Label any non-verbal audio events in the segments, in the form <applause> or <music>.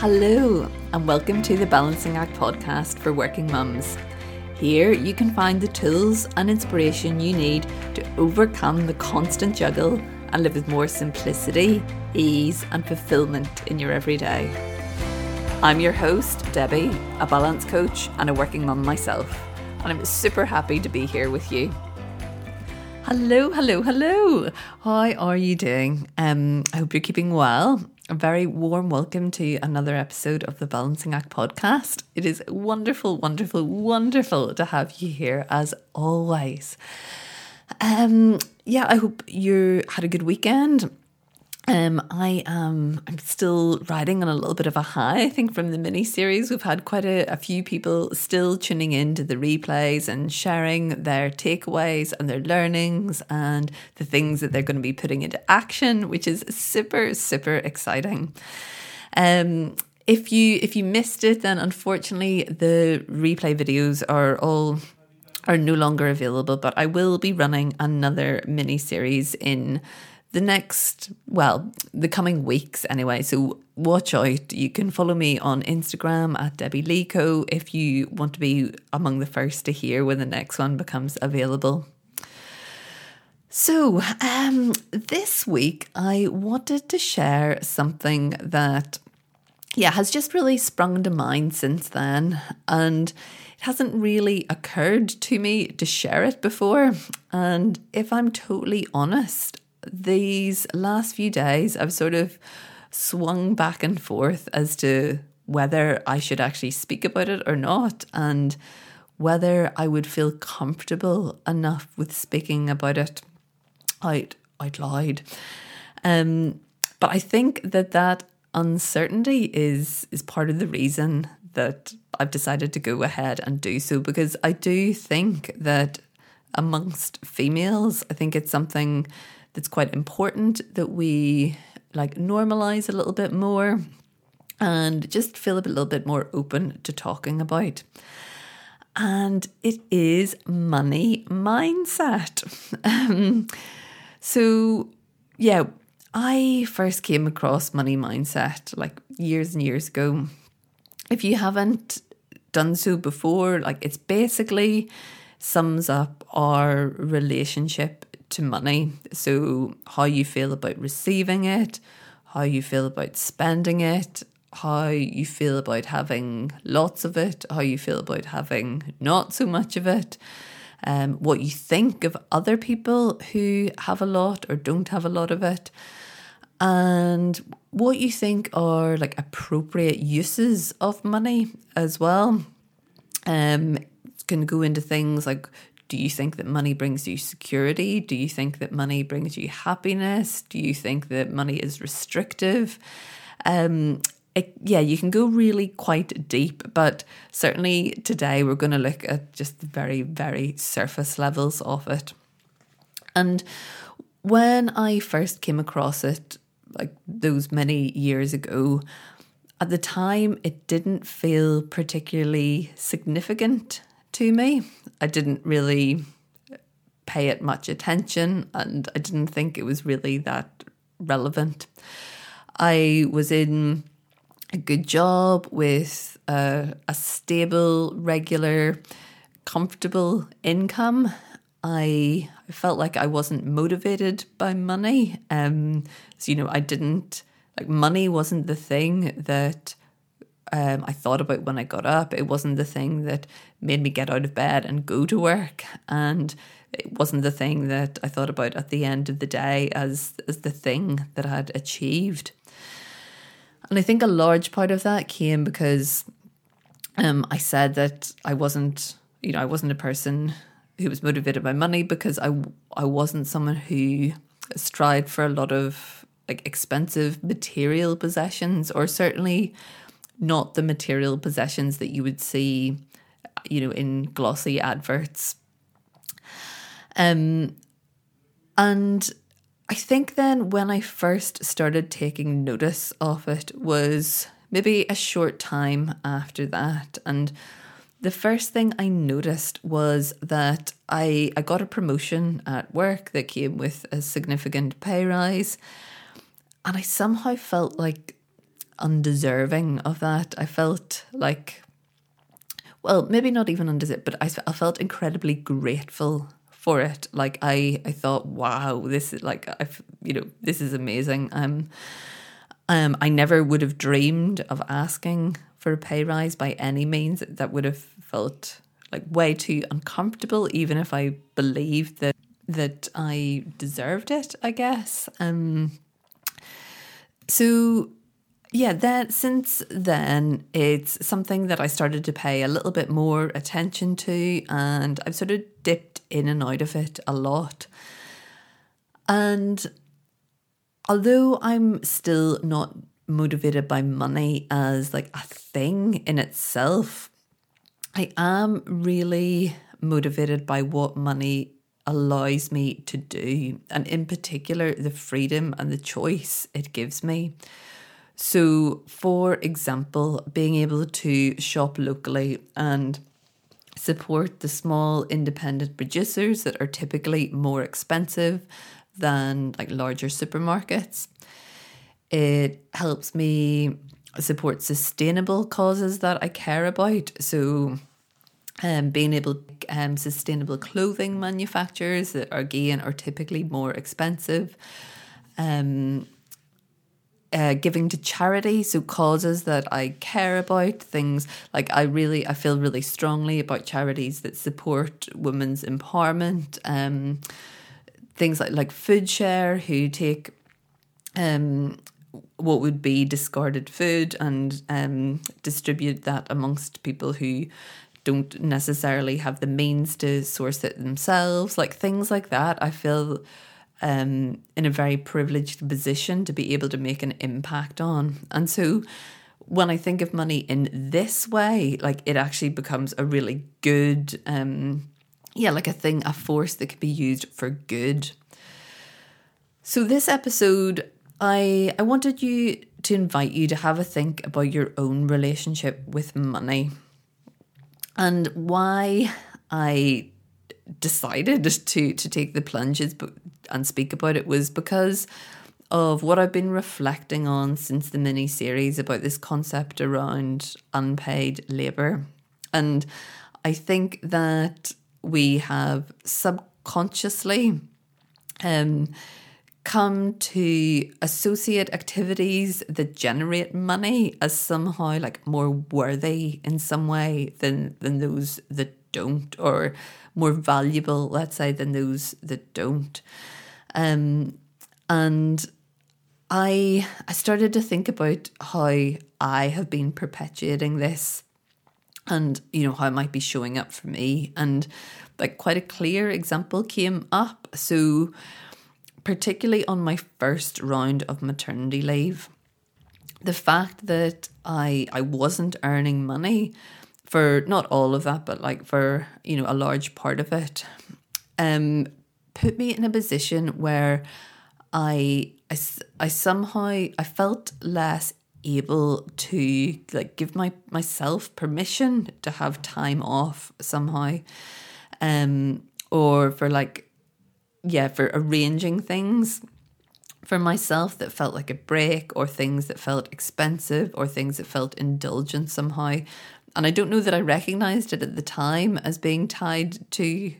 Hello, and welcome to the Balancing Act podcast for working mums. Here you can find the tools and inspiration you need to overcome the constant juggle and live with more simplicity, ease, and fulfillment in your everyday. I'm your host, Debbie, a balance coach and a working mum myself, and I'm super happy to be here with you. Hello, hello, hello. How are you doing? Um, I hope you're keeping well a very warm welcome to another episode of the Balancing Act podcast. It is wonderful, wonderful, wonderful to have you here as always. Um, yeah, I hope you had a good weekend. Um, I am I'm still riding on a little bit of a high. I think from the mini series, we've had quite a, a, few people still tuning in to the replays and sharing their takeaways and their learnings and the things that they're going to be putting into action, which is super super exciting. Um, if you if you missed it, then unfortunately the replay videos are all are no longer available. But I will be running another mini series in the next, well, the coming weeks anyway. So watch out. You can follow me on Instagram at Debbie Leco if you want to be among the first to hear when the next one becomes available. So, um, this week I wanted to share something that, yeah, has just really sprung to mind since then. And it hasn't really occurred to me to share it before. And if I'm totally honest, these last few days, I've sort of swung back and forth as to whether I should actually speak about it or not, and whether I would feel comfortable enough with speaking about it out out loud. Um, but I think that that uncertainty is is part of the reason that I've decided to go ahead and do so because I do think that amongst females, I think it's something that's quite important that we like normalize a little bit more and just feel a little bit more open to talking about. And it is money mindset. Um, so, yeah, I first came across money mindset like years and years ago. If you haven't done so before, like it's basically sums up our relationship to money. So, how you feel about receiving it, how you feel about spending it, how you feel about having lots of it, how you feel about having not so much of it, um, what you think of other people who have a lot or don't have a lot of it, and what you think are like appropriate uses of money as well. Um, can go into things like do you think that money brings you security? Do you think that money brings you happiness? Do you think that money is restrictive? Um, it, yeah, you can go really quite deep, but certainly today we're going to look at just the very, very surface levels of it. And when I first came across it, like those many years ago, at the time it didn't feel particularly significant to me. I didn't really pay it much attention and I didn't think it was really that relevant. I was in a good job with a, a stable, regular, comfortable income. I, felt like I wasn't motivated by money. Um, so, you know, I didn't, like, money wasn't the thing that um, I thought about when I got up. It wasn't the thing that made me get out of bed and go to work. And it wasn't the thing that I thought about at the end of the day as, as the thing that I had achieved. And I think a large part of that came because um, I said that I wasn't, you know, I wasn't a person who was motivated by money because I, I wasn't someone who strived for a lot of like expensive material possessions or certainly not the material possessions that you would see, you know, in glossy adverts. Um, and I think then when I first started taking notice of it was maybe a short time after that. And the first thing I noticed was that I, I got a promotion at work that came with a significant pay rise. And I somehow felt like undeserving of that. I felt like, well, maybe not even undeserved, but I, I felt incredibly grateful for it. Like I, I thought, wow, this is like, I, you know, this is amazing. Um, um, I never would have dreamed of asking for a pay rise by any means. That would have felt like way too uncomfortable, even if I believed that that I deserved it. I guess. Um. So yeah, then since then, it's something that I started to pay a little bit more attention to, and I've sort of dipped in and out of it a lot. And although I'm still not motivated by money as like a thing in itself, I am really motivated by what money allows me to do, and in particular, the freedom and the choice it gives me. So, for example, being able to shop locally and support the small independent producers that are typically more expensive than like larger supermarkets. It helps me support sustainable causes that I care about. So, um, being able um, sustainable clothing manufacturers that are again are typically more expensive. Um, uh, giving to charity, so causes that I care about, things like I really, I feel really strongly about charities that support women's empowerment. Um, things like like Food Share, who take um what would be discarded food and um distribute that amongst people who don't necessarily have the means to source it themselves, like things like that. I feel um, in a very privileged position to be able to make an impact on. And so when I think of money in this way, like it actually becomes a really good, um, yeah, like a thing, a force that can be used for good. So this episode, I I wanted you to invite you to have a think about your own relationship with money and why I decided to to take the plunges speak about it was because of what I've been reflecting on since the mini series about this concept around unpaid labor. And I think that we have subconsciously um, come to associate activities that generate money as somehow like more worthy in some way than than those that don't or more valuable, let's say, than those that don't. Um, and I I started to think about how I have been perpetuating this and you know how it might be showing up for me and like quite a clear example came up so particularly on my first round of maternity leave the fact that I I wasn't earning money for not all of that, but like for, you know, a large part of it, um, put me in a position where I, I, I somehow, I felt less able to like give my myself permission to have time off somehow um or for like yeah for arranging things for myself that felt like a break or things that felt expensive or things that felt indulgent somehow and I don't know that I recognized it at the time as being tied to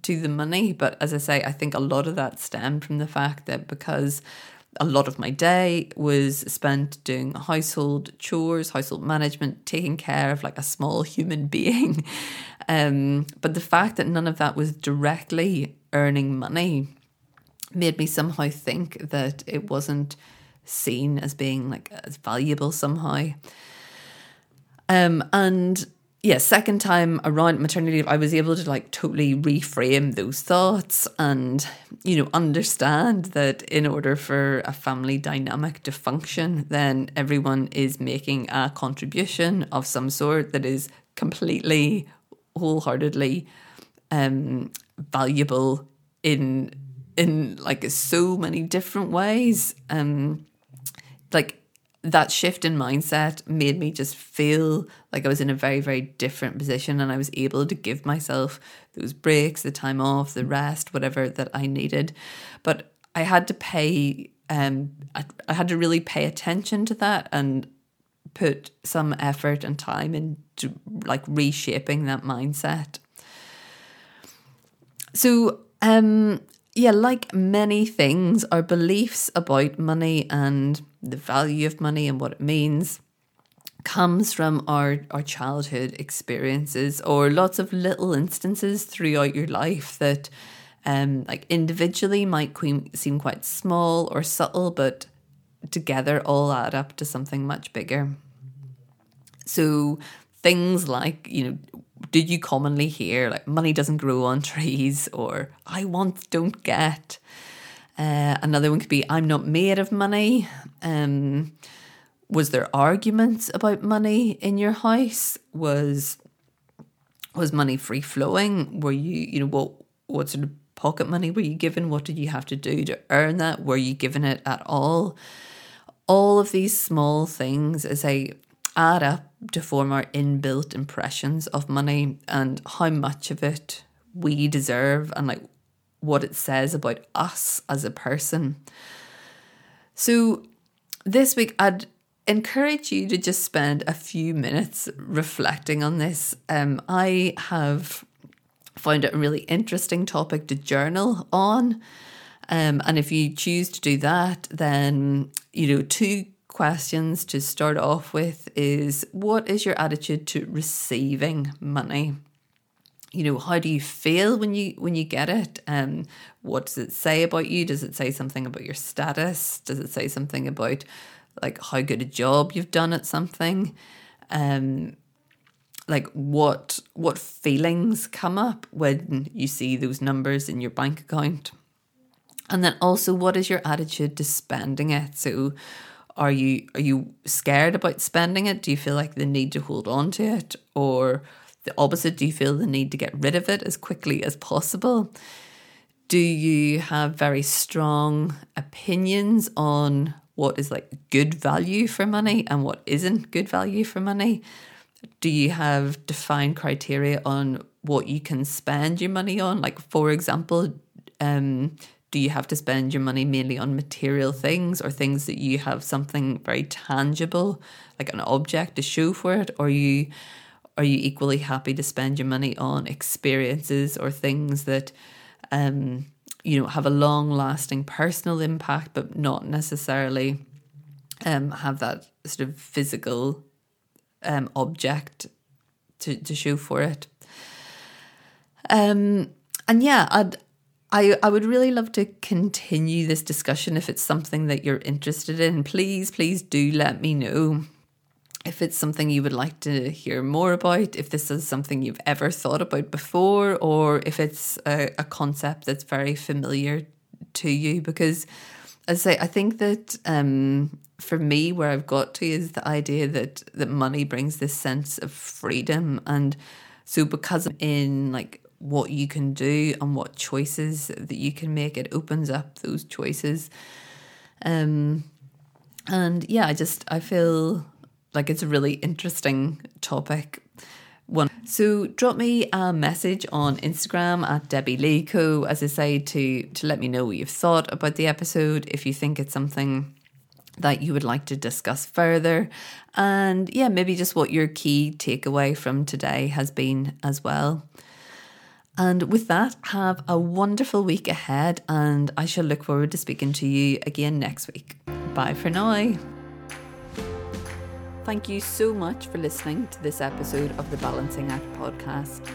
to the money, but as I say, I think a lot of that stemmed from the fact that because a lot of my day was spent doing household chores, household management, taking care of like a small human <laughs> being. Um, but the fact that none of that was directly earning money made me somehow think that it wasn't seen as being like as valuable somehow. Um, and yeah, second time around maternity leave, I was able to like totally reframe those thoughts and, you know, understand that in order for a family dynamic to function, then everyone is making a contribution of some sort that is completely, wholeheartedly um, valuable in in like so many different ways. Um, like that shift in mindset made me just feel like I was in a very, very different position and I was able to give myself those breaks, the time off, the rest, whatever that I needed. But I had to pay um, I, I had to really pay attention to that and put some effort and time into like reshaping that mindset. So, um, yeah, like many things, our beliefs about money and the value of money and what it means comes from our, our childhood experiences or lots of little instances throughout your life that um, like individually might seem quite small or subtle, but together all add up to something much bigger. So things like, you know, did you commonly hear like money doesn't grow on trees or I want, don't get? Uh, another one could be I'm not made of money. Um, was there arguments about money in your house? Was was money free flowing? Were you, you know, what what sort of pocket money were you given? What did you have to do to earn that? Were you given it at all? All of these small things as they add up to form our inbuilt impressions of money and how much of it we deserve and like what it says about us as a person. So this week I'd encourage you to just spend a few minutes reflecting on this. Um, I have found it a really interesting topic to journal on. Um, and if you choose to do that, then, you know, two questions to start off with is what is your attitude to receiving money? You know, how do you feel when you when you get it? Um, what does it say about you? Does it say something about your status? Does it say something about like how good a job you've done at something um like what what feelings come up when you see those numbers in your bank account and then also what is your attitude to spending it so are you are you scared about spending it do you feel like the need to hold on to it or the opposite do you feel the need to get rid of it as quickly as possible do you have very strong opinions on what is like good value for money and what isn't good value for money? Do you have defined criteria on what you can spend your money on? Like, for example, um, do you have to spend your money mainly on material things or things that you have something very tangible, like an object to show for it? Or you are you equally happy to spend your money on experiences or things that um, you know have a long lasting personal impact but not necessarily um, have that sort of physical um, object to, to show for it um, and yeah I'd I, I would really love to continue this discussion if it's something that you're interested in. Please, please do let me know if it's something you would like to hear more about, if this is something you've ever thought about before, or if it's a, a concept that's very familiar to you. Because, as I say, I think that um, for me, where I've got to is the idea that that money brings this sense of freedom, and so because I'm in like what you can do and what choices that you can make, it opens up those choices. Um, and yeah, I just I feel like it's a really interesting topic. One. So drop me a message on Instagram at Debbie Leeco, as I say, to to let me know what you've thought about the episode, if you think it's something that you would like to discuss further. And yeah, maybe just what your key takeaway from today has been as well. And with that, have a wonderful week ahead, and I shall look forward to speaking to you again next week. Bye for now. Thank you so much for listening to this episode of the Balancing Act podcast.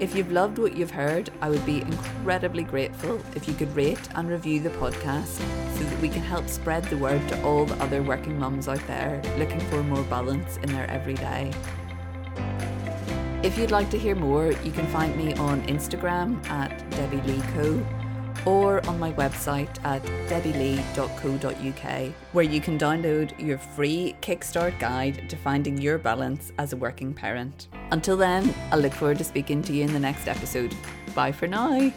If you've loved what you've heard, I would be incredibly grateful if you could rate and review the podcast so that we can help spread the word to all the other working mums out there looking for more balance in their everyday. If you'd like to hear more, you can find me on Instagram at Debbie Lee Co or on my website at debbielee.co.uk, where you can download your free Kickstart guide to finding your balance as a working parent. Until then, I look forward to speaking to you in the next episode. Bye for now.